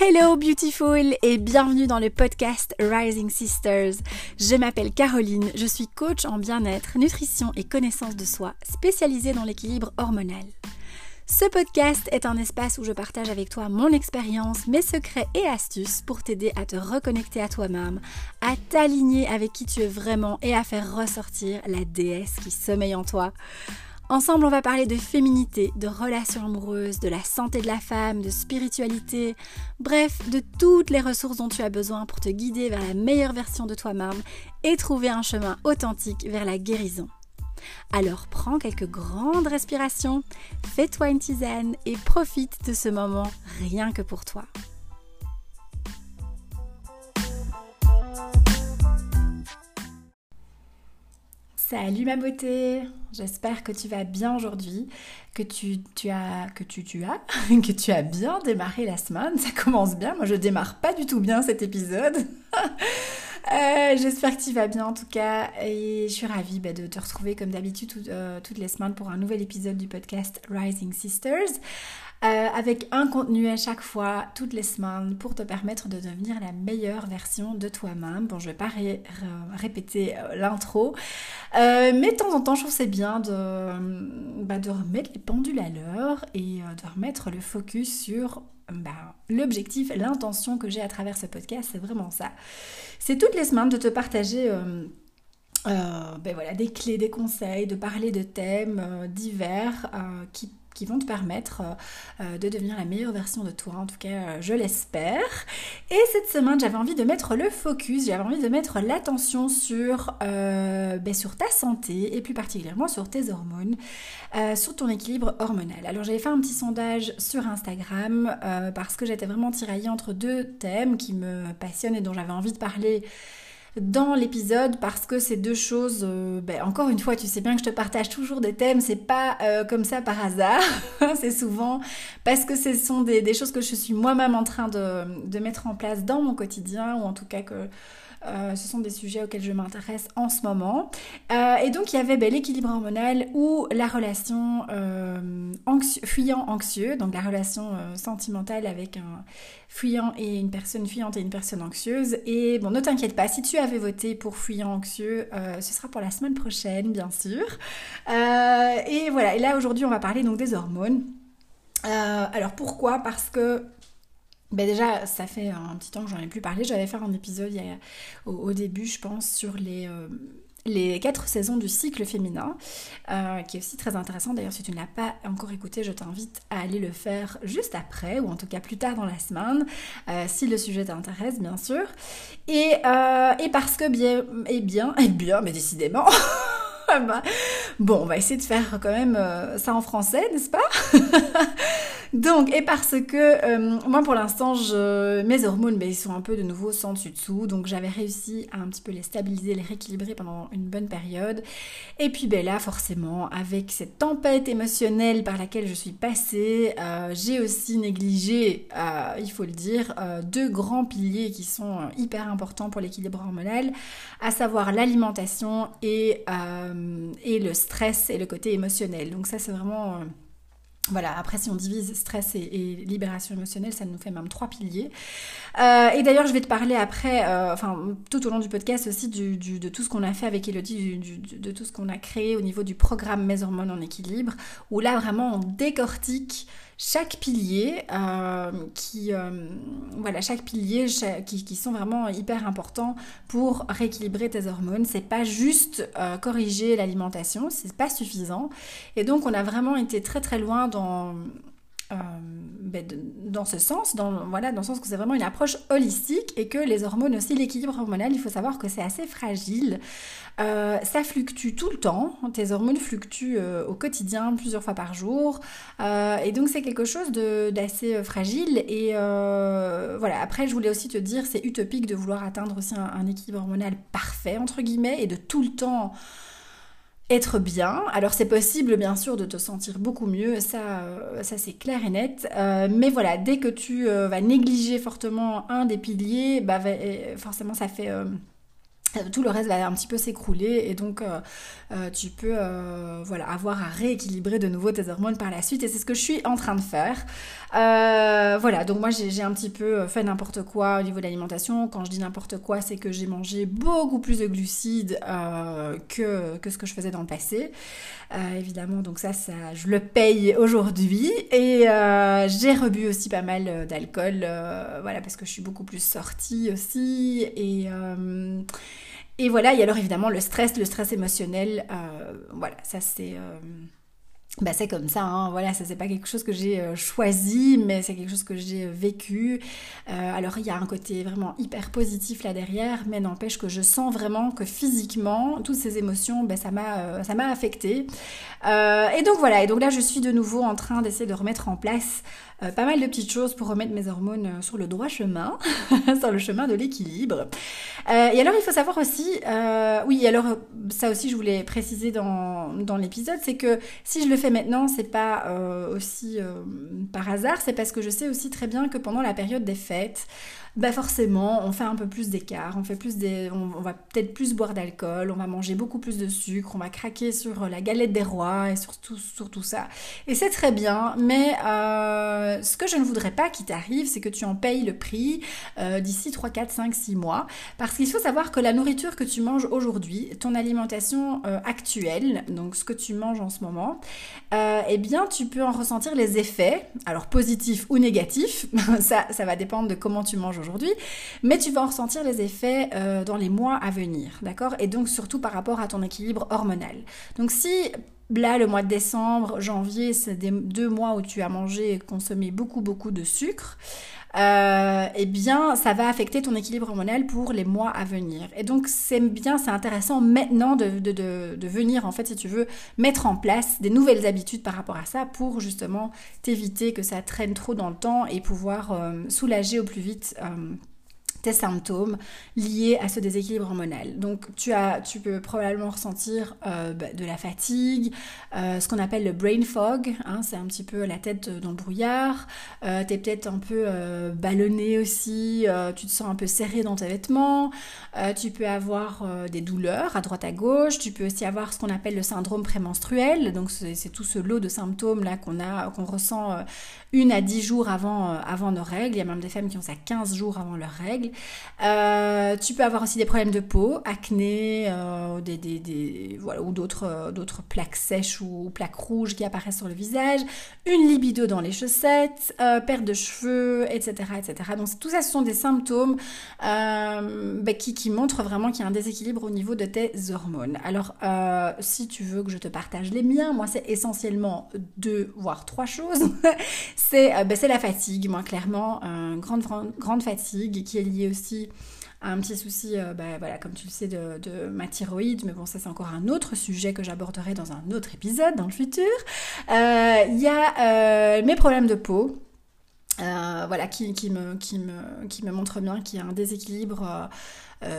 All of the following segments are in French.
Hello beautiful et bienvenue dans le podcast Rising Sisters. Je m'appelle Caroline, je suis coach en bien-être, nutrition et connaissance de soi, spécialisée dans l'équilibre hormonal. Ce podcast est un espace où je partage avec toi mon expérience, mes secrets et astuces pour t'aider à te reconnecter à toi-même, à t'aligner avec qui tu es vraiment et à faire ressortir la déesse qui sommeille en toi. Ensemble, on va parler de féminité, de relations amoureuses, de la santé de la femme, de spiritualité, bref, de toutes les ressources dont tu as besoin pour te guider vers la meilleure version de toi-même et trouver un chemin authentique vers la guérison. Alors prends quelques grandes respirations, fais-toi une tisane et profite de ce moment rien que pour toi. Salut ma beauté, j'espère que tu vas bien aujourd'hui, que tu, as que tu, as bien démarré la semaine. Ça commence bien. Moi, je démarre pas du tout bien cet épisode. Euh, j'espère que tu vas bien en tout cas et je suis ravie bah, de te retrouver comme d'habitude euh, toutes les semaines pour un nouvel épisode du podcast Rising Sisters. Euh, avec un contenu à chaque fois, toutes les semaines, pour te permettre de devenir la meilleure version de toi-même. Bon, je vais pas répéter euh, l'intro, euh, mais de temps en temps, je trouve c'est bien de, bah, remettre les pendules à l'heure et de remettre le focus sur bah, l'objectif, l'intention que j'ai à travers ce podcast, c'est vraiment ça. C'est toutes les semaines de te partager... ben des clés, des conseils, de parler de thèmes divers qui qui vont te permettre euh, euh, de devenir la meilleure version de toi, en tout cas euh, je l'espère. Et cette semaine j'avais envie de mettre le focus, j'avais envie de mettre l'attention sur, ben, sur ta santé et plus particulièrement sur tes hormones, sur ton équilibre hormonal. Alors j'avais fait un petit sondage sur Instagram parce que j'étais vraiment tiraillée entre deux thèmes qui me passionnent et dont j'avais envie de parler dans l'épisode parce que ces deux choses, euh, ben, encore une fois, tu sais bien que je te partage toujours des thèmes, c'est pas euh, comme ça par hasard, c'est souvent parce que ce sont des, choses que je suis moi-même en train de, de, mettre en place dans mon quotidien ou en tout cas que euh, ce sont des sujets auxquels je m'intéresse en ce moment. Euh, et donc il y avait ben, l'équilibre hormonal ou la relation euh, fuyant-anxieux, donc la relation sentimentale avec un fuyant et une personne fuyante et une personne anxieuse. Et bon, ne t'inquiète pas, si tu avais voté pour fuyant-anxieux, ce sera pour la semaine prochaine, bien sûr. et voilà, et là aujourd'hui on va parler donc des hormones. alors pourquoi? Parce que ben déjà, ça fait un petit temps que j'en ai plus parlé. J'avais fait un épisode au, début, je pense, sur les, euh, les quatre saisons du cycle féminin, euh, qui est aussi très intéressant. D'ailleurs, si tu ne l'as pas encore écouté, je t'invite à aller le faire juste après, ou en tout cas plus tard dans la semaine, euh, si le sujet t'intéresse, bien sûr. Et, et parce que bien, et bien, et bien, mais décidément. bon, on va essayer de faire quand même ça en français, n'est-ce pas? Donc, et parce que euh, moi pour l'instant, mes hormones, ben, ils sont un peu de nouveau sans dessus-dessous. Donc j'avais réussi à un petit peu les stabiliser, les rééquilibrer pendant une bonne période. Et puis ben là, forcément, avec cette tempête émotionnelle par laquelle je suis passée, euh, j'ai aussi négligé, euh, il faut le dire, deux grands piliers qui sont hyper importants pour l'équilibre hormonal, à savoir l'alimentation et, et le stress et le côté émotionnel. Donc ça, c'est vraiment voilà, après si on divise stress et, libération émotionnelle, ça nous fait même trois piliers. Euh, et d'ailleurs, je vais te parler après, euh, enfin tout au long du podcast aussi de tout ce qu'on a fait avec Elodie, de tout ce qu'on a créé au niveau du programme Mes hormones en équilibre, où là vraiment on décortique chaque pilier euh, qui euh, voilà chaque pilier qui, sont vraiment hyper importants pour rééquilibrer tes hormones. C'est pas juste euh, corriger l'alimentation c'est pas suffisant. Et donc on a vraiment été très très loin dans euh, ben, dans ce sens, dans, voilà, dans le sens que c'est vraiment une approche holistique et que les hormones aussi, l'équilibre hormonal, il faut savoir que c'est assez fragile. Euh, ça fluctue tout le temps, tes hormones fluctuent euh, au quotidien plusieurs fois par jour. Et donc c'est quelque chose d'assez fragile. Et voilà, après je voulais aussi te dire c'est utopique de vouloir atteindre aussi un équilibre hormonal parfait entre guillemets et de tout le temps être bien. Alors c'est possible bien sûr de te sentir beaucoup mieux, ça, euh, ça c'est clair et net. Euh, mais voilà, dès que tu euh, vas négliger fortement un des piliers, bah, forcément ça fait tout le reste va un petit peu s'écrouler et donc tu peux voilà, avoir à rééquilibrer de nouveau tes hormones par la suite et c'est ce que je suis en train de faire. voilà, donc moi j'ai un petit peu fait n'importe quoi au niveau de l'alimentation. Quand je dis n'importe quoi, c'est que j'ai mangé beaucoup plus de glucides que, que ce que je faisais dans le passé. évidemment, donc ça, ça, je le paye aujourd'hui et j'ai rebu aussi pas mal d'alcool, voilà, parce que je suis beaucoup plus sortie aussi et et voilà, et alors évidemment le stress, le stress émotionnel, euh, voilà, ça c'est... Euh, bah c'est comme ça, hein, voilà, ça c'est pas quelque chose que j'ai euh, choisi, mais c'est quelque chose que j'ai vécu. alors il y a un côté vraiment hyper positif là derrière, mais n'empêche que je sens vraiment que physiquement, toutes ces émotions, bah, ça m'a ça m'a affecté. et donc voilà, et donc là je suis de nouveau en train d'essayer de remettre en place euh, pas mal de petites choses pour remettre mes hormones euh, sur le droit chemin, sur le chemin de l'équilibre. Euh, et alors il faut savoir aussi, oui, alors ça aussi je voulais préciser dans, dans l'épisode, c'est que si je le fais maintenant, c'est pas aussi par hasard, c'est parce que je sais aussi très bien que pendant la période des fêtes, bah forcément, on fait un peu plus d'écart, on fait plus des, on, va peut-être plus boire d'alcool, on va manger beaucoup plus de sucre, on va craquer sur la galette des rois et sur tout, ça. Et c'est très bien, mais euh, ce que je ne voudrais pas qu'il t'arrive, c'est que tu en payes le prix euh, d'ici 3, 4, 5, 6 mois. Parce qu'il faut savoir que la nourriture que tu manges aujourd'hui, ton alimentation euh, actuelle, donc ce que tu manges en ce moment, eh bien tu peux en ressentir les effets, alors positifs ou négatifs, ça, ça va dépendre de comment tu manges aujourd'hui mais tu vas en ressentir les effets euh, dans les mois à venir, d'accord? Et donc surtout par rapport à ton équilibre hormonal. Donc si Là, le mois de décembre, janvier, c'est des deux mois où tu as mangé et consommé beaucoup, beaucoup de sucre. Euh, eh bien, ça va affecter ton équilibre hormonal pour les mois à venir. Et donc, c'est bien, c'est intéressant maintenant de, de, venir, en fait, si tu veux, mettre en place des nouvelles habitudes par rapport à ça pour justement t'éviter que ça traîne trop dans le temps et pouvoir euh, soulager au plus vite. Euh, symptômes liés à ce déséquilibre hormonal. Donc tu, as, tu peux probablement ressentir euh, bah, de la fatigue, euh, ce qu'on appelle le brain fog, hein, c'est un petit peu la tête dans le brouillard, euh, tu es peut-être un peu ballonné aussi, tu te sens un peu serré dans tes vêtements, tu peux avoir des douleurs à droite à gauche, tu peux aussi avoir ce qu'on appelle le syndrome prémenstruel, donc c'est tout ce lot de symptômes là qu'on a, qu'on ressent une à dix jours avant, avant nos règles, il y a même des femmes qui ont ça 15 jours avant leurs règles, euh, tu peux avoir aussi des problèmes de peau, acné, euh, voilà, ou d'autres, euh, plaques sèches ou plaques rouges qui apparaissent sur le visage, une libido dans les chaussettes, perte de cheveux, etc., etc. Donc tout ça, ce sont des symptômes qui, qui, montrent vraiment qu'il y a un déséquilibre au niveau de tes hormones. Alors, si tu veux que je te partage les miens, moi, c'est essentiellement deux, voire trois choses. c'est, bah, c'est la fatigue, moi, clairement, grande, grande fatigue qui est liée aussi un petit souci, euh, bah, voilà, comme tu le sais, de, ma thyroïde, mais bon, ça c'est encore un autre sujet que j'aborderai dans un autre épisode dans le futur. Euh, il y a euh, mes problèmes de peau. voilà, qui, me, qui, montre bien qu'il y a un déséquilibre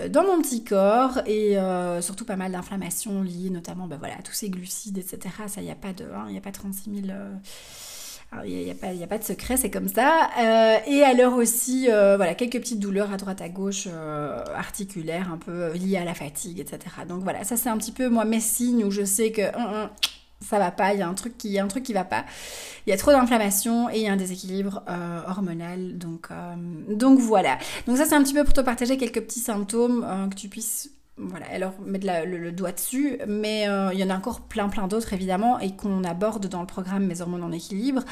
dans mon petit corps et surtout pas mal d'inflammations liées notamment bah, voilà, à tous ces glucides, etc. Ça, il n'y a, pas hein, a pas 36 000 il n'y a, a, pas de secret, c'est comme ça. Euh, et alors aussi, euh, voilà, quelques petites douleurs à droite à gauche, euh, articulaires, un peu liées à la fatigue, etc. Donc voilà, ça c'est un petit peu moi mes signes où je sais que hum, hum, ça va pas, il y a un truc qui, un truc qui va pas. Il y a trop d'inflammation et il y a un déséquilibre hormonal. Donc, donc voilà. Donc ça c'est un petit peu pour te partager quelques petits symptômes que tu puisses voilà, alors mettre le, doigt dessus, mais euh, il y en a encore plein plein d'autres évidemment et qu'on aborde dans le programme Mes hormones en équilibre.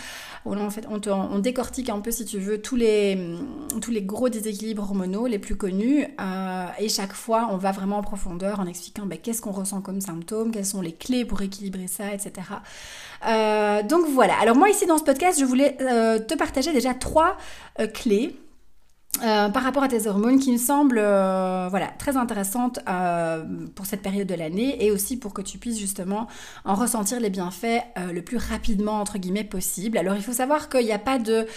Où en fait, on, on, décortique un peu si tu veux tous les, tous les gros déséquilibres hormonaux les plus connus euh, et chaque fois on va vraiment en profondeur en expliquant ben, qu'est-ce qu'on ressent comme symptômes, quelles sont les clés pour équilibrer ça, etc. Euh, donc voilà, alors moi ici dans ce podcast je voulais te partager déjà trois clés euh, par rapport à tes hormones qui me semblent euh, voilà, très intéressantes euh, pour cette période de l'année et aussi pour que tu puisses justement en ressentir les bienfaits le plus rapidement entre guillemets possible. Alors il faut savoir qu'il n'y a pas de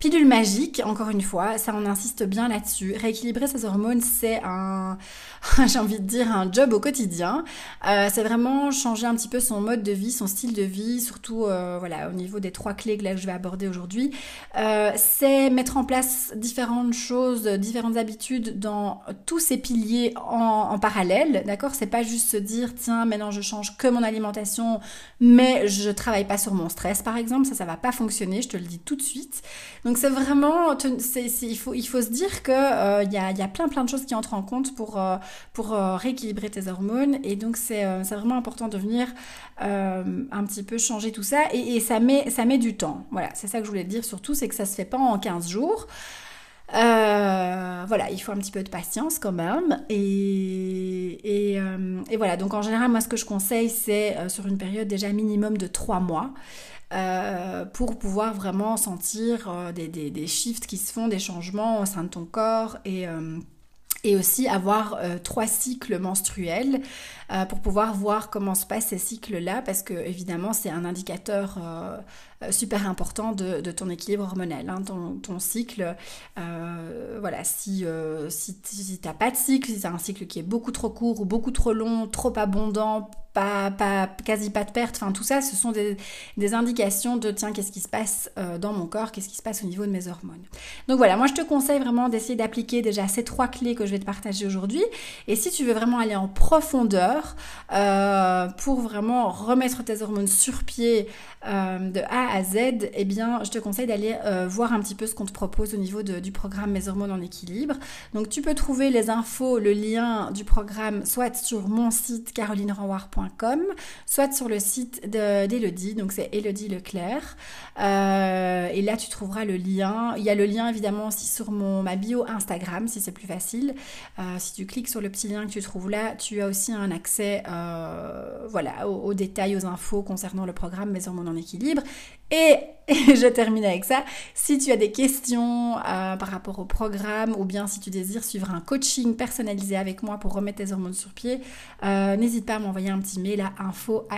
Pilule magique, encore une fois, ça on insiste bien là-dessus. Rééquilibrer ses hormones, c'est un, j'ai envie de dire, un job au quotidien. Euh, c'est vraiment changer un petit peu son mode de vie, son style de vie, surtout euh, voilà au niveau des trois clés que, là, je vais aborder aujourd'hui. Euh, c'est mettre en place différentes choses, différentes habitudes dans tous ces piliers en, parallèle, d'accord? C'est pas juste se dire tiens maintenant je change que mon alimentation, mais je travaille pas sur mon stress par exemple, ça ça va pas fonctionner, je te le dis tout de suite. C'est vraiment, il, faut, il se dire qu'il euh, y, a, y, a, plein plein de choses qui entrent en compte pour, euh, euh, rééquilibrer tes hormones. Et donc c'est vraiment important de venir un petit peu changer tout ça. Et, ça, met, ça met du temps. Voilà, c'est ça que je voulais dire surtout, c'est que ça se fait pas en 15 jours. voilà, il faut un petit peu de patience quand même. Et, voilà, donc en général, moi ce que je conseille, c'est sur une période déjà minimum de 3 mois. Euh, pour pouvoir vraiment sentir euh, des, shifts qui se font, des changements au sein de ton corps et, euh, et aussi avoir trois cycles menstruels pour pouvoir voir comment se passent ces cycles-là parce que évidemment c'est un indicateur super important de, ton équilibre hormonal, hein, ton, cycle. voilà, si, si, si tu n'as pas de cycle, si tu as un cycle qui est beaucoup trop court ou beaucoup trop long, trop abondant, pas, pas, quasi pas de perte, enfin tout ça, ce sont des, indications de tiens, qu'est-ce qui se passe euh, dans mon corps, qu'est-ce qui se passe au niveau de mes hormones. Donc voilà, moi je te conseille vraiment d'essayer d'appliquer déjà ces trois clés que je vais te partager aujourd'hui. Et si tu veux vraiment aller en profondeur euh, pour vraiment remettre tes hormones sur pied euh, de A à Z, eh bien je te conseille d'aller voir un petit peu ce qu'on te propose au niveau du programme Mes hormones en équilibre. Donc tu peux trouver les infos, le lien du programme soit sur mon site carolinerenwar.com soit sur le site d'Elodie, donc c'est Elodie Leclerc. Euh, et là, tu trouveras le lien. Il y a le lien évidemment aussi sur mon, ma bio Instagram, si c'est plus facile. Euh, si tu cliques sur le petit lien que tu trouves là, tu as aussi un accès euh, voilà, aux, détails, aux infos concernant le programme Mes hormones en équilibre. Et, je termine avec ça. Si tu as des questions euh, par rapport au programme ou bien si tu désires suivre un coaching personnalisé avec moi pour remettre tes hormones sur pied, euh, n'hésite pas à m'envoyer un petit mail à info.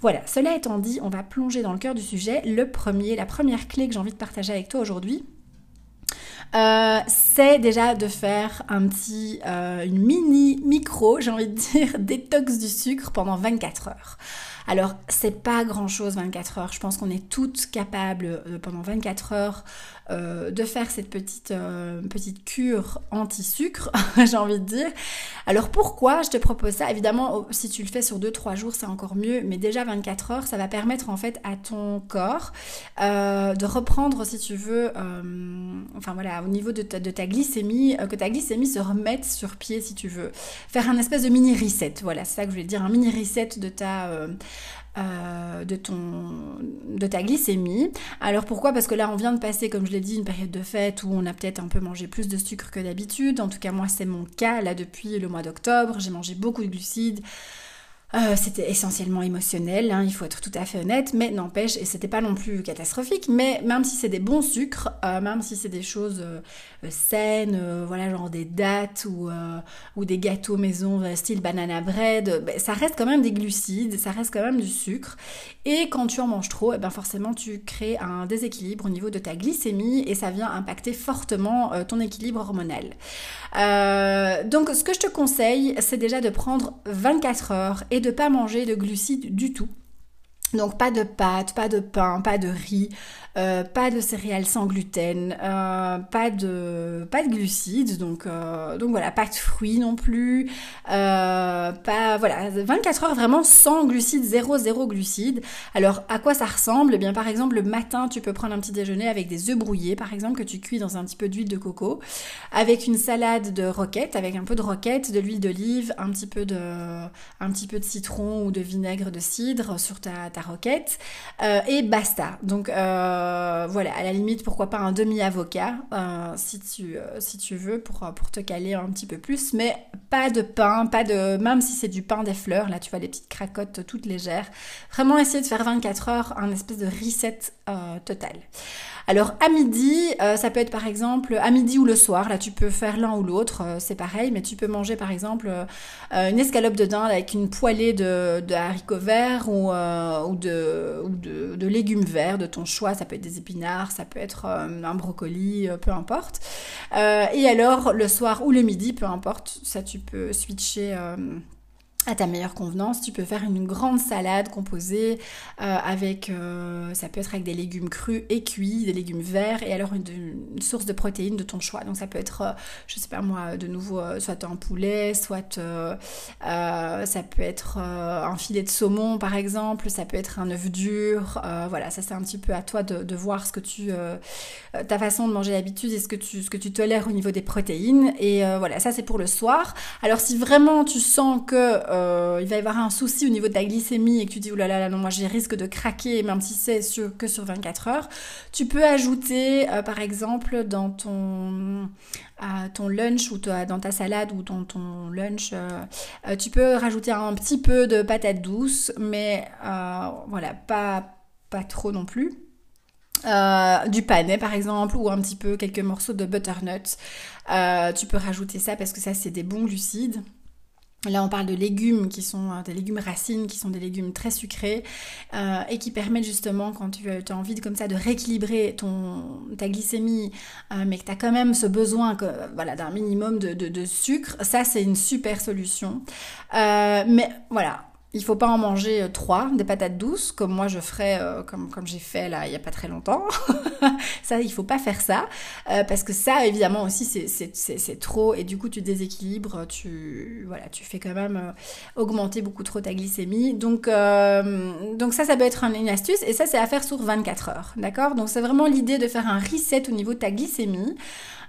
Voilà, cela étant dit, on va plonger dans le cœur du sujet. Le premier, la première clé que j'ai envie de partager avec toi aujourd'hui, euh, c'est déjà de faire un petit, une mini micro, j'ai envie de dire, détox du sucre pendant 24 heures. Alors, c'est pas grand chose 24 heures. Je pense qu'on est toutes capables euh, pendant 24 heures euh, de faire cette petite, euh, cure anti-sucre, j'ai envie de dire. Alors pourquoi je te propose ça? Évidemment, si tu le fais sur 2-3 jours, c'est encore mieux, mais déjà 24 heures, ça va permettre en fait à ton corps de reprendre, si tu veux, enfin voilà, au niveau de ta, glycémie, que ta glycémie se remette sur pied, si tu veux. Faire un espèce de mini reset, voilà, c'est ça que je voulais dire, un mini reset de ta... de, ton, de ta glycémie. Alors pourquoi? Parce que là on vient de passer, comme je l'ai dit, une période de fête où on a peut-être un peu mangé plus de sucre que d'habitude. En tout cas moi c'est mon cas là depuis le mois d'octobre. J'ai mangé beaucoup de glucides. Euh, c'était essentiellement émotionnel, hein, il faut être tout à fait honnête, mais n'empêche, et c'était pas non plus catastrophique, mais même si c'est des bons sucres, euh, même si c'est des choses euh, saines, voilà, genre des dates ou, ou des gâteaux maison style banana bread, ben, ça reste quand même des glucides, ça reste quand même du sucre. Et quand tu en manges trop, eh ben forcément tu crées un déséquilibre au niveau de ta glycémie et ça vient impacter fortement ton équilibre hormonal. donc ce que je te conseille, c'est déjà de prendre 24 heures et de pas manger de glucides du tout. Donc pas de pâtes, pas de pain, pas de riz, euh, pas de céréales sans gluten, euh, pas de glucides, donc euh, donc voilà, pas de fruits non plus, pas voilà, 24 heures vraiment sans glucides, zéro zéro glucides. Alors à quoi ça ressemble? Eh bien par exemple le matin tu peux prendre un petit déjeuner avec des œufs brouillés par exemple que tu cuis dans un petit peu d'huile de coco, avec une salade de roquette, avec un peu de roquette, de l'huile d'olive, un petit peu de un petit peu de citron ou de vinaigre de cidre sur ta, ta roquette et basta. Donc euh, voilà, à la limite, pourquoi pas un demi-avocat, euh, si, tu, euh, si tu veux, pour, te caler un petit peu plus. Mais pas de pain, pas de... Même si c'est du pain des fleurs, là tu vois les petites cracottes toutes légères. Vraiment essayer de faire 24 heures un espèce de reset total. Alors à midi, euh, ça peut être par exemple à midi ou le soir, là tu peux faire l'un ou l'autre, euh, c'est pareil, mais tu peux manger par exemple euh, une escalope de dinde avec une poêlée de, haricots verts ou, ou, de, ou de, légumes verts de ton choix, ça peut être des épinards, ça peut être un brocoli, peu importe. et alors le soir ou le midi, peu importe, ça tu peux switcher à ta meilleure convenance. Tu peux faire une grande salade composée euh, avec, euh, ça peut être avec des légumes crus et cuits, des légumes verts, et alors une, source de protéines de ton choix. Donc ça peut être, euh, je sais pas moi, de nouveau, soit un poulet, soit ça peut être un filet de saumon par exemple, ça peut être un œuf dur. voilà, ça c'est un petit peu à toi de, voir ce que tu, ta façon de manger d'habitude et ce que tu tolères au niveau des protéines. Et voilà, ça c'est pour le soir. Alors si vraiment tu sens que euh, il va y avoir un souci au niveau de ta glycémie et que tu dis, oh là là, non, moi j'ai risque de craquer, même si c'est que sur 24 heures, tu peux ajouter, euh, par exemple, dans ton, ton lunch ou dans ta salade ou dans ton lunch, euh, tu peux rajouter un petit peu de patates douces, mais voilà, pas, pas trop non plus. du panais par exemple ou un petit peu quelques morceaux de butternut. tu peux rajouter ça parce que ça c'est des bons glucides. Là, on parle de légumes qui sont euh, des légumes racines, qui sont des légumes très sucrés euh, et qui permettent justement, quand tu as envie de, comme ça de rééquilibrer ton, ta glycémie, euh, mais que tu as quand même ce besoin voilà, d'un minimum de, sucre, ça c'est une super solution. mais voilà, il faut pas en manger euh, trois, des patates douces, comme moi je ferais, euh, comme, comme j'ai fait là il y a pas très longtemps. ça, il faut pas faire ça, euh, parce que ça, évidemment aussi, c'est trop, et du coup tu déséquilibres, tu, voilà, tu fais quand même augmenter beaucoup trop ta glycémie. Donc, donc ça, ça peut être une astuce, et ça, c'est à faire sur 24 heures, d'accord? Donc c'est vraiment l'idée de faire un reset au niveau de ta glycémie.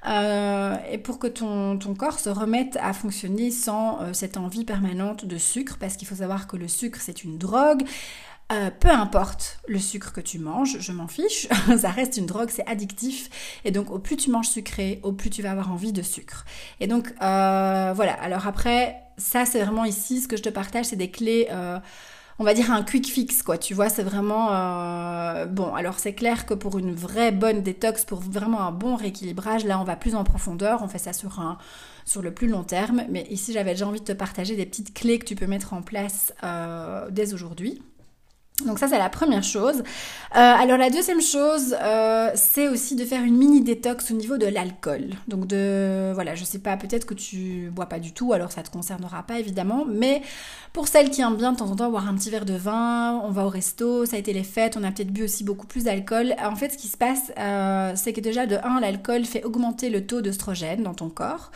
Et pour que ton, ton, corps se remette à fonctionner sans cette envie permanente de sucre, parce qu'il faut savoir que le sucre c'est une drogue. Euh, peu importe le sucre que tu manges, je m'en fiche, ça reste une drogue, c'est addictif. Et donc au plus tu manges sucré, au plus tu vas avoir envie de sucre. Et donc voilà, alors après, ça c'est vraiment ici, ce que je te partage, c'est des clés on va dire un quick fix quoi. Tu vois c'est vraiment euh, bon alors c'est clair que pour une vraie bonne détox pour vraiment un bon rééquilibrage là on va plus en profondeur. On fait ça sur un sur le plus long terme. Mais ici j'avais déjà envie de te partager des petites clés que tu peux mettre en place euh, dès aujourd'hui donc ça c'est la première chose. Euh, alors la deuxième chose, euh, c'est aussi de faire une mini détox au niveau de l'alcool. Donc de voilà, je sais pas, peut-être que tu bois pas du tout, alors ça te concernera pas évidemment, mais pour celles qui aiment bien de temps en temps boire un petit verre de vin, on va au resto, ça a été les fêtes, on a peut-être bu aussi beaucoup plus d'alcool. En fait, ce qui se passe, euh, c'est que déjà de 1, l'alcool fait augmenter le taux d'œstrogène dans ton corps.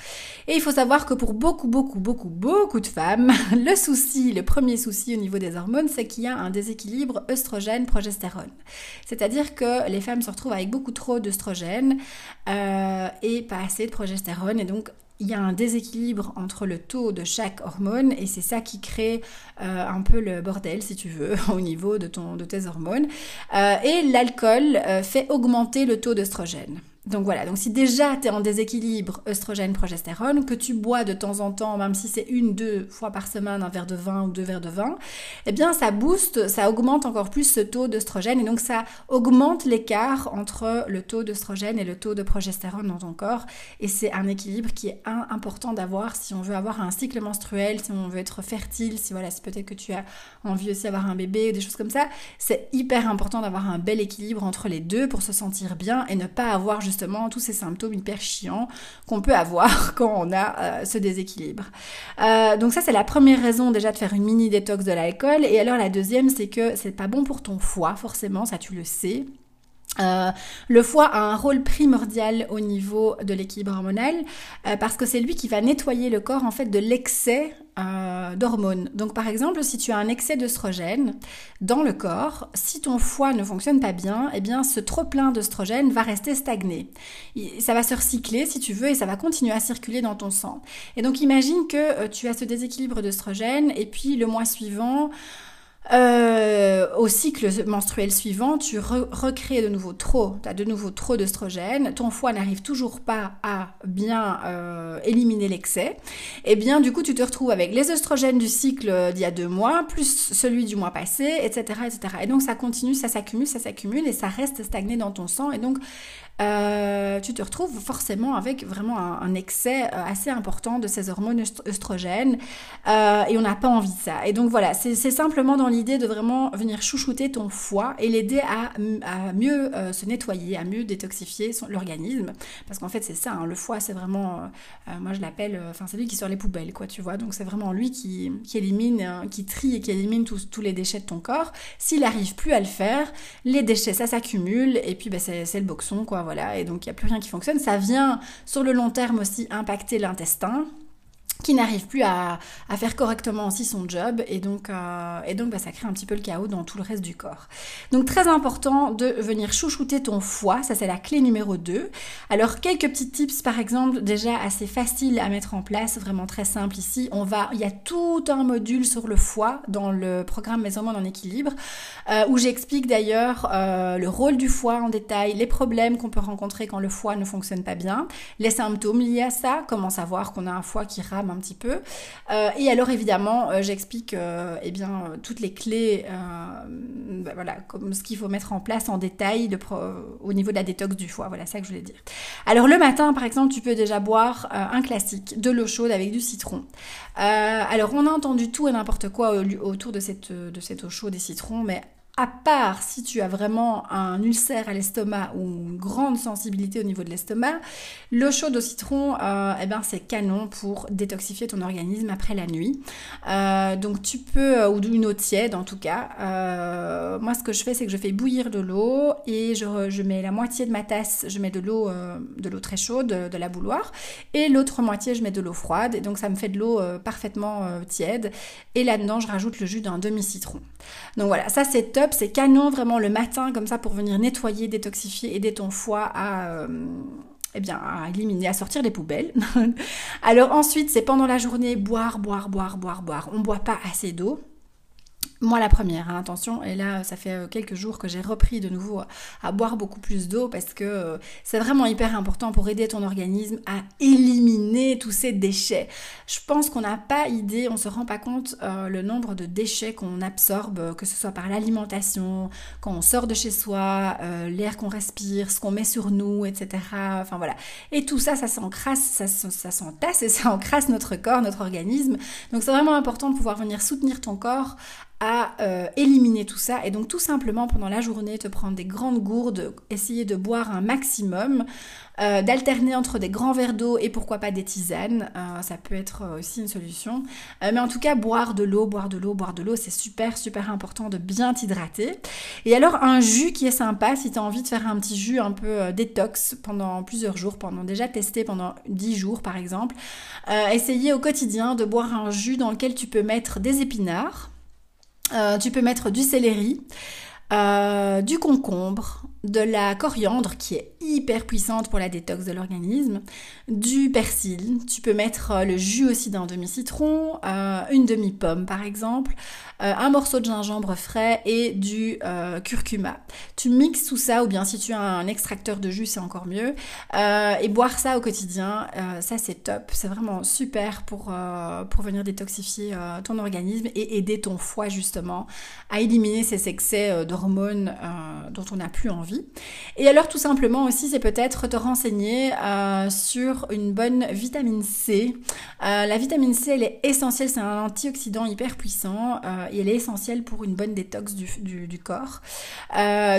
Et il faut savoir que pour beaucoup, beaucoup, beaucoup, beaucoup de femmes, le souci, le premier souci au niveau des hormones, c'est qu'il y a un déséquilibre équilibre œstrogène-progestérone. C'est-à-dire que les femmes se retrouvent avec beaucoup trop d'œstrogène euh, et pas assez de progestérone et donc il y a un déséquilibre entre le taux de chaque hormone et c'est ça qui crée euh, un peu le bordel, si tu veux, au niveau de tes hormones. Euh, et l'alcool fait augmenter le taux d'œstrogène. Donc voilà, donc si déjà tu es en déséquilibre œstrogène-progestérone, que tu bois de temps en temps, même si c'est une, deux fois par semaine un verre de vin ou deux verres de vin, eh bien ça booste, ça augmente encore plus ce taux d'œstrogène et donc ça augmente l'écart entre le taux d'œstrogène et le taux de progestérone dans ton corps. Et c'est un équilibre qui est important d'avoir si on veut avoir un cycle menstruel, si on veut être fertile, si voilà, si peut-être que tu as envie aussi d'avoir un bébé ou des choses comme ça. C'est hyper important d'avoir un bel équilibre entre les deux pour se sentir bien et ne pas avoir tous ces symptômes hyper chiants qu'on peut avoir quand on a euh, ce déséquilibre. Euh, donc ça c'est la première raison déjà de faire une mini détox de l'alcool. Et alors la deuxième c'est que c'est pas bon pour ton foie forcément, ça tu le sais. Euh, le foie a un rôle primordial au niveau de l'équilibre hormonal euh, parce que c'est lui qui va nettoyer le corps en fait de l'excès euh, d'hormones. Donc par exemple, si tu as un excès d'œstrogène dans le corps, si ton foie ne fonctionne pas bien, eh bien ce trop plein d'œstrogène va rester stagné. Ça va se recycler si tu veux et ça va continuer à circuler dans ton sang. Et donc imagine que tu as ce déséquilibre d'œstrogène et puis le mois suivant au cycle menstruel suivant, tu recrées de nouveau trop, tu as de nouveau trop d'œstrogène, ton foie n'arrive toujours pas à bien euh, éliminer l'excès, et eh bien du coup tu te retrouves avec les œstrogènes du cycle d'il y a deux mois, plus celui du mois passé, etc. etc. Et donc ça continue, ça s'accumule, ça s'accumule, et ça reste stagné dans ton sang, et donc euh, tu te retrouves forcément avec vraiment un, excès euh, assez important de ces hormones œstrogènes euh, et on n'a pas envie de ça. Et donc voilà, c'est simplement dans l'idée de vraiment venir chouchouter ton foie et l'aider à, mieux se nettoyer, à mieux détoxifier l'organisme. Parce qu'en fait, c'est ça, hein, le foie, c'est vraiment, moi je l'appelle, enfin c'est lui qui sort les poubelles, quoi, tu vois. Donc c'est vraiment lui qui, élimine, qui trie et qui élimine tous, les déchets de ton corps. S'il n'arrive plus à le faire, les déchets, ça s'accumule et puis ben, c'est le boxon, quoi voilà, et donc il n'y a plus rien qui fonctionne. Ça vient sur le long terme aussi impacter l'intestin, qui n'arrive plus à, faire correctement aussi son job et donc, euh, et donc bah, ça crée un petit peu le chaos dans tout le reste du corps. Donc très important de venir chouchouter ton foie, ça c'est la clé numéro 2. Alors quelques petits tips par exemple déjà assez faciles à mettre en place, vraiment très simple ici. On va, il y a tout un module sur le foie dans le programme Mes hormones en équilibre euh, où j'explique d'ailleurs euh, le rôle du foie en détail, les problèmes qu'on peut rencontrer quand le foie ne fonctionne pas bien, les symptômes liés à ça, comment savoir qu'on a un foie qui rame un petit peu. Euh, et alors évidemment, euh, j'explique euh, eh bien toutes les clés, bah, voilà, comme ce qu'il faut mettre en place en détail au niveau de la détox du foie. Voilà ça que je voulais dire. Alors le matin, par exemple, tu peux déjà boire un classique, de l'eau chaude avec du citron. alors on a entendu tout et n'importe quoi autour de cette, de cette eau chaude et citron, mais à part si tu as vraiment un ulcère à l'estomac ou une grande sensibilité au niveau de l'estomac, l'eau chaude au citron, euh, eh ben c'est canon pour détoxifier ton organisme après la nuit. Euh, donc tu peux, euh, ou une eau tiède en tout cas. moi ce que je fais c'est que je fais bouillir de l'eau et je, mets la moitié de ma tasse, je mets de l'eau de l'eau très chaude, de la bouloire, et l'autre moitié je mets de l'eau froide. Et donc ça me fait de l'eau parfaitement tiède. Et là-dedans je rajoute le jus d'un demi-citron. Donc voilà, ça c'est top, c'est canon vraiment le matin comme ça pour venir nettoyer, détoxifier, aider ton foie à... Euh, eh bien, à éliminer, à sortir les poubelles. Alors ensuite, c'est pendant la journée, boire, boire, boire, boire, boire. On ne boit pas assez d'eau. Moi la première, hein, attention, et là ça fait euh, quelques jours que j'ai repris de nouveau à, boire beaucoup plus d'eau parce que euh, c'est vraiment hyper important pour aider ton organisme à éliminer tous ces déchets. Je pense qu'on n'a pas idée, on se rend pas compte euh, le nombre de déchets qu'on absorbe, que ce soit par l'alimentation, quand on sort de chez soi, l'air qu'on respire, ce qu'on met sur nous, etc. Enfin voilà. Et tout ça, ça s'encrasse, ça, ça s'entasse et ça encrasse notre corps, notre organisme. Donc c'est vraiment important de pouvoir venir soutenir ton corps à euh, éliminer tout ça et donc tout simplement pendant la journée te prendre des grandes gourdes, essayer de boire un maximum, euh, d'alterner entre des grands verres d'eau et pourquoi pas des tisanes, euh, ça peut être aussi une solution. mais en tout cas boire de l'eau, boire de l'eau, boire de l'eau, c'est super super important de bien t'hydrater. Et alors un jus qui est sympa si tu as envie de faire un petit jus un peu détox pendant plusieurs jours, pendant déjà testé pendant 10 jours par exemple, essayer au quotidien de boire un jus dans lequel tu peux mettre des épinards euh, tu peux mettre du céleri, euh, du concombre, de la coriandre qui est hyper puissante pour la détox de l'organisme, du persil, tu peux mettre euh, le jus aussi d'un demi-citron, euh, une demi-pomme par exemple, euh, un morceau de gingembre frais et du curcuma. Tu mixes tout ça ou bien si tu as un extracteur de jus c'est encore mieux. Et boire ça au quotidien, ça c'est top, c'est vraiment super pour, pour venir détoxifier ton organisme et aider ton foie justement à éliminer ces excès d'hormones dont on n'a plus envie et alors tout simplement aussi, c'est peut-être te renseigner euh, sur une bonne vitamine C. Euh, la vitamine C, elle est essentielle, c'est un antioxydant hyper puissant euh, et elle est essentielle pour une bonne détox du, du corps.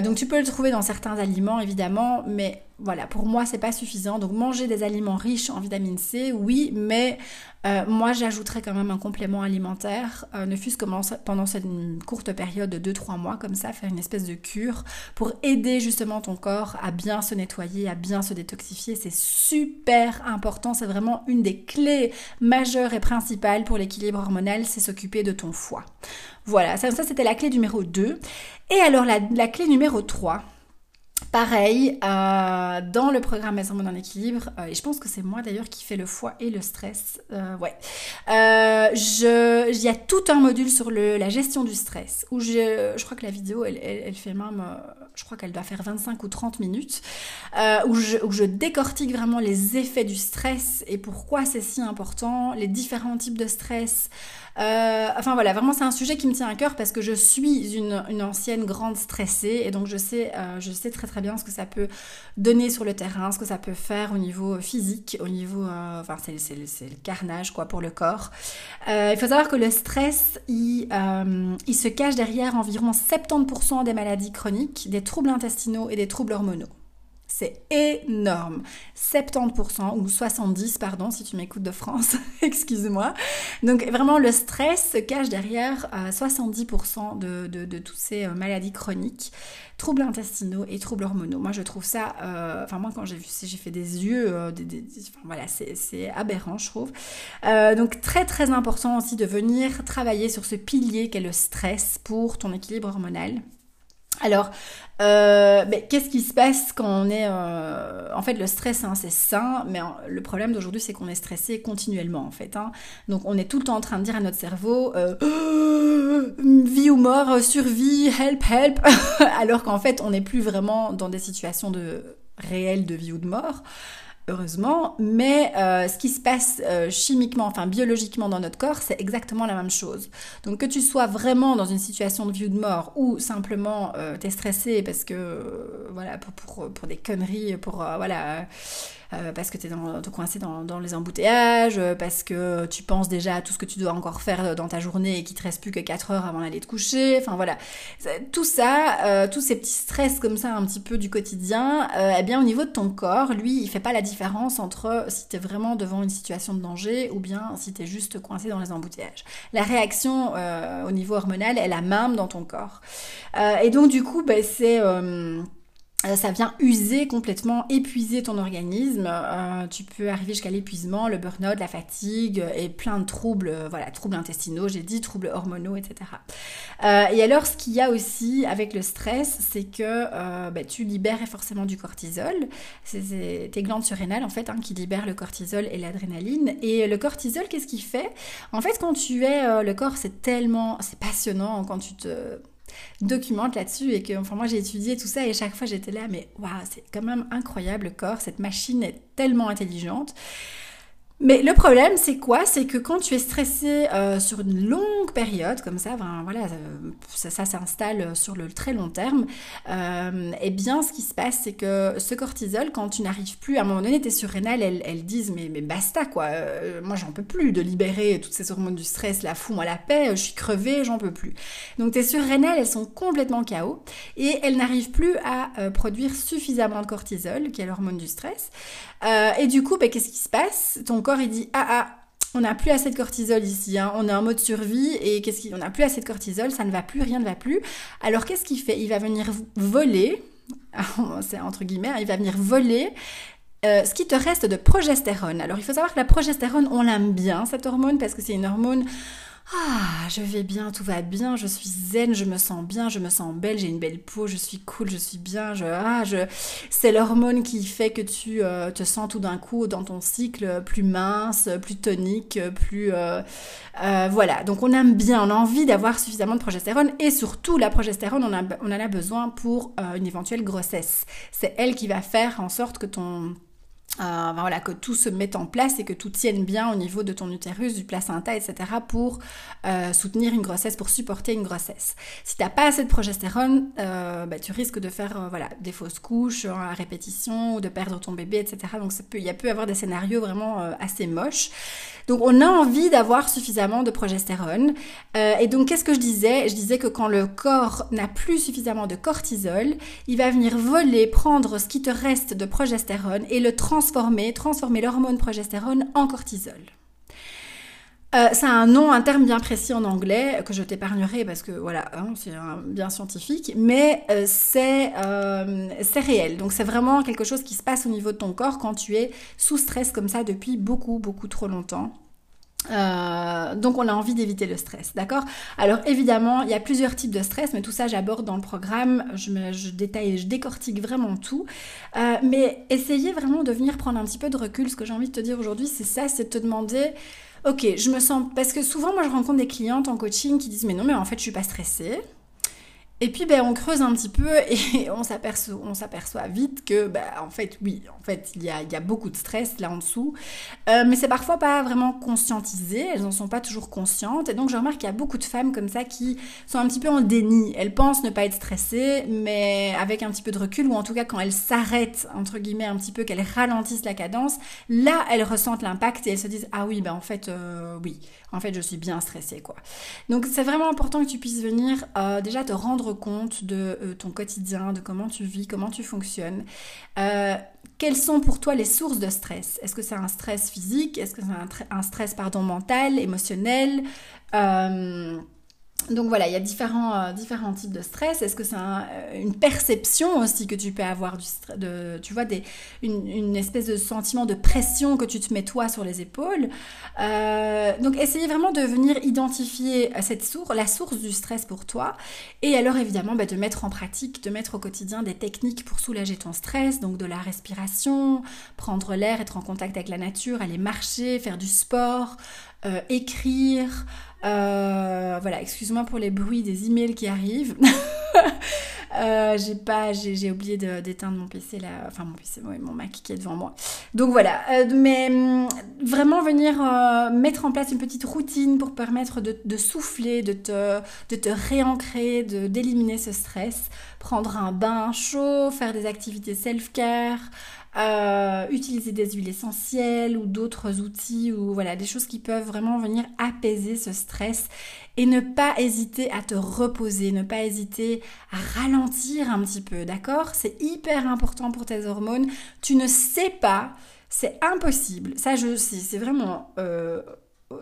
donc tu peux le trouver dans certains aliments évidemment, mais voilà, pour moi, c'est pas suffisant. Donc, manger des aliments riches en vitamine C, oui, mais euh, moi, j'ajouterais quand même un complément alimentaire, euh, ne fût-ce que pendant cette courte période de 2-3 mois, comme ça, faire une espèce de cure pour aider justement ton corps à bien se nettoyer, à bien se détoxifier. C'est super important. C'est vraiment une des clés majeures et principales pour l'équilibre hormonal, c'est s'occuper de ton foie. Voilà, ça, c'était la clé numéro 2. Et alors, la, la clé numéro 3 Pareil, euh, dans le programme Mes hormones en équilibre, euh, et je pense que c'est moi d'ailleurs qui fais le foie et le stress, euh, ouais, je, il y a tout un module sur le, la gestion du stress, où je, je crois que la vidéo, elle, elle, fait même, je crois qu'elle doit faire 25 ou 30 minutes, où je, où, je, décortique vraiment les effets du stress et pourquoi c'est si important, les différents types de stress, euh, enfin voilà, vraiment c'est un sujet qui me tient à cœur parce que je suis une, ancienne grande stressée et donc je sais, euh, je sais très très bien ce que ça peut donner sur le terrain, ce que ça peut faire au niveau physique, au niveau, euh, enfin c'est, le carnage quoi pour le corps. il faut savoir que le stress, il se cache derrière environ 70% des maladies chroniques, des troubles intestinaux et des troubles hormonaux. C'est énorme. 70% ou 70, pardon, si tu m'écoutes de France, excuse-moi. Donc vraiment, le stress se cache derrière 70% de, de, de toutes ces euh, maladies chroniques, troubles intestinaux et troubles hormonaux. Moi, je trouve ça, euh, enfin moi, quand j'ai vu, j'ai fait des yeux, euh, voilà, c'est aberrant, je trouve. donc très très important aussi de venir travailler sur ce pilier qu'est le stress pour ton équilibre hormonal. Alors, euh, qu'est-ce qui se passe quand on est... Euh, en fait, le stress, hein, c'est sain, mais le problème d'aujourd'hui, c'est qu'on est stressé continuellement, en fait. Hein. Donc, on est tout le temps en train de dire à notre cerveau, euh, vie ou mort, survie, help, help, alors qu'en fait, on n'est plus vraiment dans des situations de réelles de vie ou de mort heureusement, mais euh, ce qui se passe euh, chimiquement, enfin biologiquement dans notre corps, c'est exactement la même chose. Donc que tu sois vraiment dans une situation de vie ou de mort, ou simplement euh, t'es stressé parce que, voilà, pour, pour, pour, des conneries, pour, voilà euh, parce que tu es coincé dans, les embouteillages, euh, parce que tu penses déjà à tout ce que tu dois encore faire dans ta journée et qu'il te reste plus que 4 heures avant d'aller te coucher. Enfin voilà, tout ça, euh, tous ces petits stress comme ça un petit peu du quotidien, eh bien au niveau de ton corps, lui, il fait pas la différence entre si tu es vraiment devant une situation de danger ou bien si tu es juste coincé dans les embouteillages. La réaction au niveau hormonal est la même dans ton corps. et donc du coup, ben, c'est euh, ça vient user complètement, épuiser ton organisme. Euh, tu peux arriver jusqu'à l'épuisement, le burn-out, la fatigue euh, et plein de troubles, voilà, troubles intestinaux, j'ai dit, troubles hormonaux, etc. et alors, ce qu'il y a aussi avec le stress, c'est que bah, tu libères forcément du cortisol. C'est tes glandes surrénales, en fait, hein, qui libèrent le cortisol et l'adrénaline. Et le cortisol, qu'est-ce qu'il fait? En fait, quand tu es, le corps, c'est tellement, c'est passionnant quand tu te documente là-dessus et que enfin moi j'ai étudié tout ça et chaque fois j'étais là mais waouh c'est quand même incroyable le corps. Cette machine est tellement intelligente mais le problème, c'est quoi? C'est que quand tu es stressé euh, sur une longue période, comme ça, voilà, euh, ça, s'installe sur le très long terme, euh, eh bien, ce qui se passe, c'est que ce cortisol, quand tu n'arrives plus, à un moment donné, tes surrénales, elles, elles disent, mais, mais basta, quoi, moi, j'en peux plus de libérer toutes ces hormones du stress, la fous-moi la paix, je suis crevée, j'en peux plus. Donc, tes surrénales, elles sont complètement KO et elles n'arrivent plus à produire suffisamment de cortisol, qui est l'hormone du stress. et du coup, ben, qu'est-ce qui se passe? Ton il dit ah ah on n'a plus assez de cortisol ici, hein. on est en mode survie et qu'est-ce qu'on n'a plus assez de cortisol, ça ne va plus, rien ne va plus. Alors qu'est-ce qu'il fait? Il va venir voler, c'est entre guillemets, hein, il va venir voler euh, ce qui te reste de progestérone. Alors il faut savoir que la progestérone, on l'aime bien cette hormone parce que c'est une hormone ah, je vais bien, tout va bien, je suis zen, je me sens bien, je me sens belle, j'ai une belle peau, je suis cool, je suis bien, je, ah, je, c'est l'hormone qui fait que tu euh, te sens tout d'un coup dans ton cycle plus mince, plus tonique, plus, euh, euh, voilà. Donc on aime bien, on a envie d'avoir suffisamment de progestérone et surtout la progestérone, on, en a besoin pour une éventuelle grossesse. C'est elle qui va faire en sorte que ton euh, voilà, que tout se mette en place et que tout tienne bien au niveau de ton utérus, du placenta, etc. pour euh, soutenir une grossesse, pour supporter une grossesse. Si t'as pas assez de progestérone, euh, bah, tu risques de faire voilà, des fausses couches à répétition ou de perdre ton bébé, etc. Donc ça peut, il y a pu avoir des scénarios vraiment assez moches. Donc on a envie d'avoir suffisamment de progestérone. et donc qu'est-ce que je disais? Je disais que quand le corps n'a plus suffisamment de cortisol, il va venir voler, prendre ce qui te reste de progestérone et le transformer transformer, transformer l'hormone progestérone en cortisol. Euh, ça a un nom, un terme bien précis en anglais que je t'épargnerai parce que voilà, hein, c'est bien scientifique, mais euh, euh, c'est réel. Donc c'est vraiment quelque chose qui se passe au niveau de ton corps quand tu es sous stress comme ça depuis beaucoup beaucoup trop longtemps. Euh, donc on a envie d'éviter le stress, d'accord? Alors évidemment, il y a plusieurs types de stress, mais tout ça j'aborde dans le programme, je, me, je détaille, je décortique vraiment tout. Euh, mais essayez vraiment de venir prendre un petit peu de recul. Ce que j'ai envie de te dire aujourd'hui, c'est ça, c'est de te demander, ok, je me sens... Parce que souvent, moi je rencontre des clientes en coaching qui disent, mais non, mais en fait je suis pas stressée. Et puis ben, on creuse un petit peu et on s'aperçoit, on s'aperçoit vite que ben, en fait oui, en fait il y a, beaucoup de stress là en dessous, euh, mais c'est parfois pas vraiment conscientisé, elles n'en sont pas toujours conscientes. Et donc je remarque qu'il y a beaucoup de femmes comme ça qui sont un petit peu en déni, elles pensent ne pas être stressées mais avec un petit peu de recul ou en tout cas quand elles s'arrêtent entre guillemets un petit peu, qu'elles ralentissent la cadence, là elles ressentent l'impact et elles se disent ah oui ben en fait euh, oui, en fait je suis bien stressée quoi. Donc c'est vraiment important que tu puisses venir euh, déjà te rendre compte de euh, ton quotidien, de comment tu vis, comment tu fonctionnes. Euh, quelles sont pour toi les sources de stress? Est-ce que c'est un stress physique? Est-ce que c'est un, stress pardon, mental, émotionnel? Donc voilà, il y a différents, euh, différents types de stress. Est-ce que c'est euh, une perception aussi que tu peux avoir de, tu vois, des, une, espèce de sentiment de pression que tu te mets toi sur les épaules? Euh, Donc essayez vraiment de venir identifier cette source, la source du stress pour toi. Et alors évidemment, bah, de mettre en pratique, de mettre au quotidien des techniques pour soulager ton stress, donc de la respiration, prendre l'air, être en contact avec la nature, aller marcher, faire du sport, écrire. Euh, voilà, excuse-moi pour les bruits des emails qui arrivent. euh, j'ai pas, j'ai oublié d'éteindre mon PC là, enfin mon PC, mon Mac qui est devant moi. Donc voilà, euh, mais hum, vraiment venir mettre en place une petite routine pour permettre de, de souffler, de te, de te réancrer, d'éliminer ce stress, prendre un bain chaud, faire des activités self-care. Euh, utiliser des huiles essentielles ou d'autres outils ou voilà des choses qui peuvent vraiment venir apaiser ce stress et ne pas hésiter à te reposer, ne pas hésiter à ralentir un petit peu, d'accord? C'est hyper important pour tes hormones. Tu ne sais pas, c'est impossible. Ça, je c'est vraiment euh,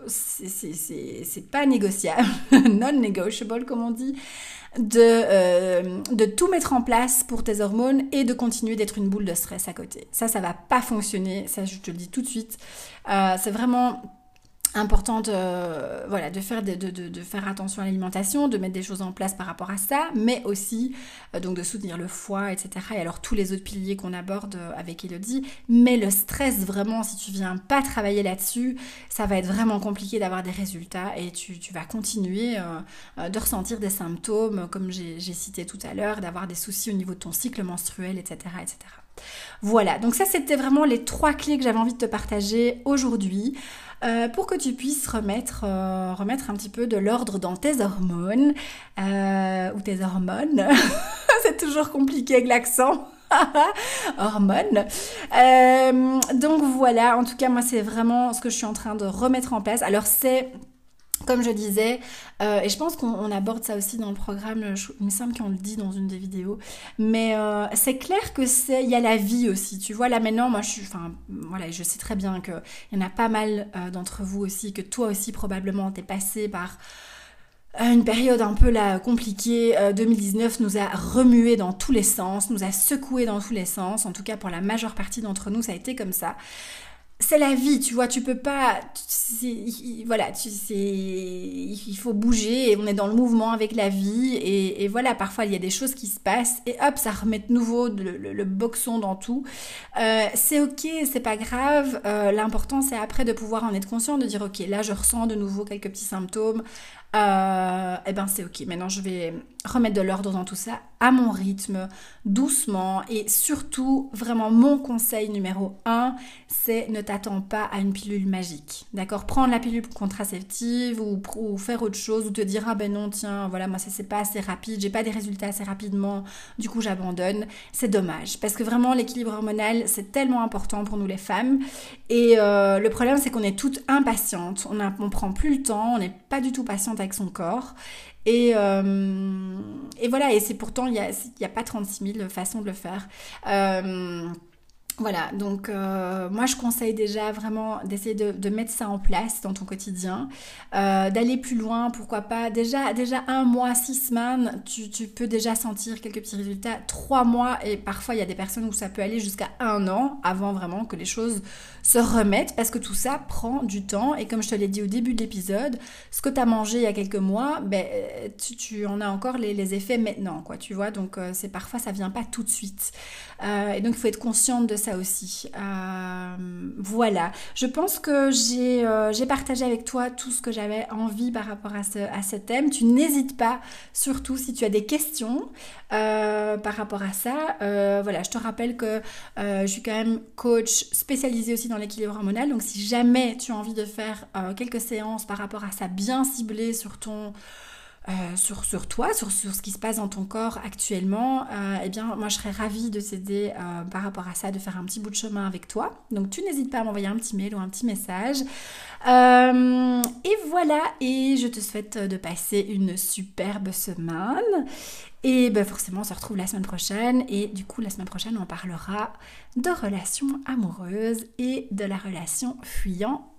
c'est pas négociable, non negotiable comme on dit de, euh, de tout mettre en place pour tes hormones et de continuer d'être une boule de stress à côté. Ça, ça va pas fonctionner, ça je te le dis tout de suite. Euh, c'est vraiment important de, voilà, de, faire, de, de, de faire attention à l'alimentation, de mettre des choses en place par rapport à ça, mais aussi euh, donc de soutenir le foie, etc. Et alors tous les autres piliers qu'on aborde euh, avec Elodie. Mais le stress, vraiment, si tu viens pas travailler là-dessus, ça va être vraiment compliqué d'avoir des résultats et tu, tu vas continuer euh, de ressentir des symptômes, comme j'ai cité tout à l'heure, d'avoir des soucis au niveau de ton cycle menstruel, etc. etc. Voilà, donc ça c'était vraiment les trois clés que j'avais envie de te partager aujourd'hui. Euh, pour que tu puisses remettre, euh, remettre un petit peu de l'ordre dans tes hormones euh, ou tes hormones. c'est toujours compliqué avec l'accent. hormones. donc voilà, en tout cas moi c'est vraiment ce que je suis en train de remettre en place. Alors c'est comme je disais, euh, et je pense qu'on aborde ça aussi dans le programme, il me semble qu'on le dit dans une des vidéos, mais euh, c'est clair que c'est, il y a la vie aussi, tu vois, là maintenant, moi je suis, enfin, voilà, je sais très bien qu'il y en a pas mal euh, d'entre vous aussi, que toi aussi probablement t'es passé par une période un peu compliquée, 2019 nous a remué dans tous les sens, nous a secoué dans tous les sens, en tout cas pour la majeure partie d'entre nous ça a été comme ça c'est la vie, tu vois, tu peux pas, voilà, tu il faut bouger et on est dans le mouvement avec la vie et, voilà, parfois il y a des choses qui se passent et hop, ça remet de nouveau le, boxon dans tout. Euh, c'est ok, c'est pas grave. Euh, l'important c'est après de pouvoir en être conscient, de dire ok, là je ressens de nouveau quelques petits symptômes. Euh, eh ben c'est ok. Maintenant je vais remettre de l'ordre dans tout ça à mon rythme, doucement et surtout vraiment mon conseil numéro 1, c'est ne t'attends pas à une pilule magique. D'accord? Prendre la pilule contraceptive ou, faire autre chose ou te dire ah ben non tiens voilà moi ça c'est pas assez rapide, j'ai pas des résultats assez rapidement, du coup j'abandonne. C'est dommage parce que vraiment l'équilibre hormonal c'est tellement important pour nous les femmes et euh, le problème c'est qu'on est toutes impatientes, on, on prend plus le temps, on n'est du tout patiente avec son corps et, euh, voilà, et c'est pourtant, il n'y a, a, pas 36 000 façons de le faire. Euh, voilà, donc euh, moi je conseille déjà vraiment d'essayer de, mettre ça en place dans ton quotidien, euh, d'aller plus loin, pourquoi pas. Déjà, déjà un mois, six semaines, tu, peux déjà sentir quelques petits résultats. Trois mois, et parfois il y a des personnes où ça peut aller jusqu'à un an avant vraiment que les choses se remettent, parce que tout ça prend du temps. Et comme je te l'ai dit au début de l'épisode, ce que tu as mangé il y a quelques mois, ben, tu, en as encore les, effets maintenant, quoi, tu vois. Donc euh, c'est parfois ça vient pas tout de suite. et donc il faut être consciente de ça aussi. Euh, voilà, je pense que euh, j'ai partagé avec toi tout ce que j'avais envie par rapport à ce, à ce thème. Tu n'hésites pas, surtout si tu as des questions euh, par rapport à ça. voilà, je te rappelle que je suis quand même coach spécialisé aussi dans l'équilibre hormonal. Donc si jamais tu as envie de faire quelques séances par rapport à ça bien ciblé sur ton... Euh, sur, sur toi, sur, sur, ce qui se passe dans ton corps actuellement, euh, eh bien, moi, je serais ravie de t'aider euh, par rapport à ça, de faire un petit bout de chemin avec toi. Donc, tu n'hésites pas à m'envoyer un petit mail ou un petit message. et voilà, et je te souhaite de passer une superbe semaine. Et ben forcément, on se retrouve la semaine prochaine. Et du coup, la semaine prochaine, on parlera de relations amoureuses et de la relation fuyant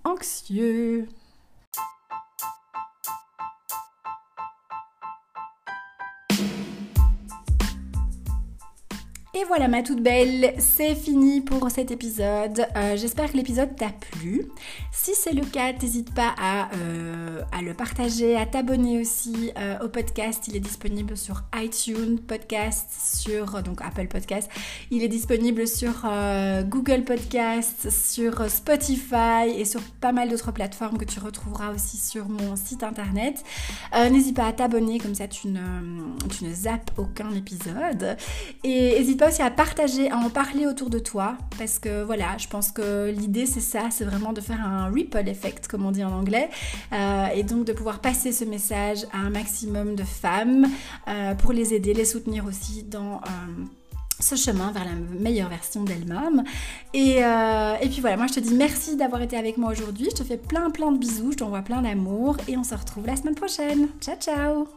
Voilà ma toute belle, c'est fini pour cet épisode. Euh, j'espère que l'épisode t'a plu. Si c'est le cas, n'hésite pas à, euh, à, le partager, à t'abonner aussi euh, au podcast. Il est disponible sur iTunes Podcast, sur donc Apple Podcast. Il est disponible sur Google Podcast, sur Spotify et sur pas mal d'autres plateformes que tu retrouveras aussi sur mon site internet. n'hésite pas à t'abonner, comme ça tu ne, tu ne zappes aucun épisode. Et n'hésite à partager, à en parler autour de toi, parce que voilà, je pense que l'idée c'est ça, c'est vraiment de faire un ripple effect, comme on dit en anglais, euh, et donc de pouvoir passer ce message à un maximum de femmes euh, pour les aider, les soutenir aussi dans euh, ce chemin vers la meilleure version d'elle-même. Et, et, puis voilà, moi je te dis merci d'avoir été avec moi aujourd'hui. Je te fais plein plein de bisous, je t'envoie plein d'amour et on se retrouve la semaine prochaine. Ciao ciao